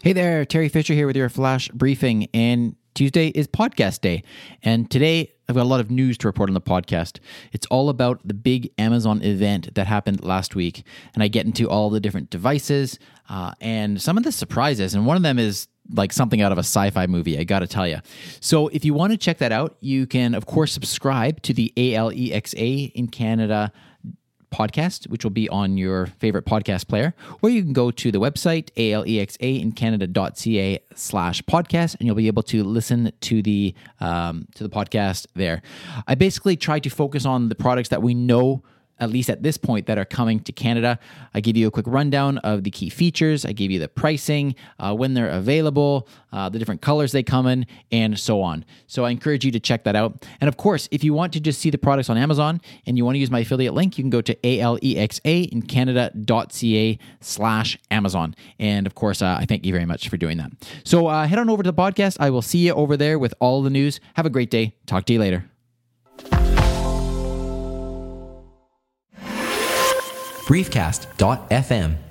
Hey there, Teri Fisher here with your flash briefing. And Tuesday is podcast day. And today I've got a lot of news to report on the podcast. It's all about the big Amazon event that happened last week. And I get into all the different devices uh, and some of the surprises. And one of them is like something out of a sci fi movie, I gotta tell you. So if you want to check that out, you can, of course, subscribe to the ALEXA in Canada podcast, which will be on your favorite podcast player, or you can go to the website, alexa in alexaincanada.ca slash podcast, and you'll be able to listen to the um, to the podcast there. I basically try to focus on the products that we know at least at this point, that are coming to Canada. I give you a quick rundown of the key features. I give you the pricing, uh, when they're available, uh, the different colors they come in, and so on. So I encourage you to check that out. And of course, if you want to just see the products on Amazon and you want to use my affiliate link, you can go to alexa in canada.ca slash Amazon. And of course, uh, I thank you very much for doing that. So uh, head on over to the podcast. I will see you over there with all the news. Have a great day. Talk to you later. briefcast.fm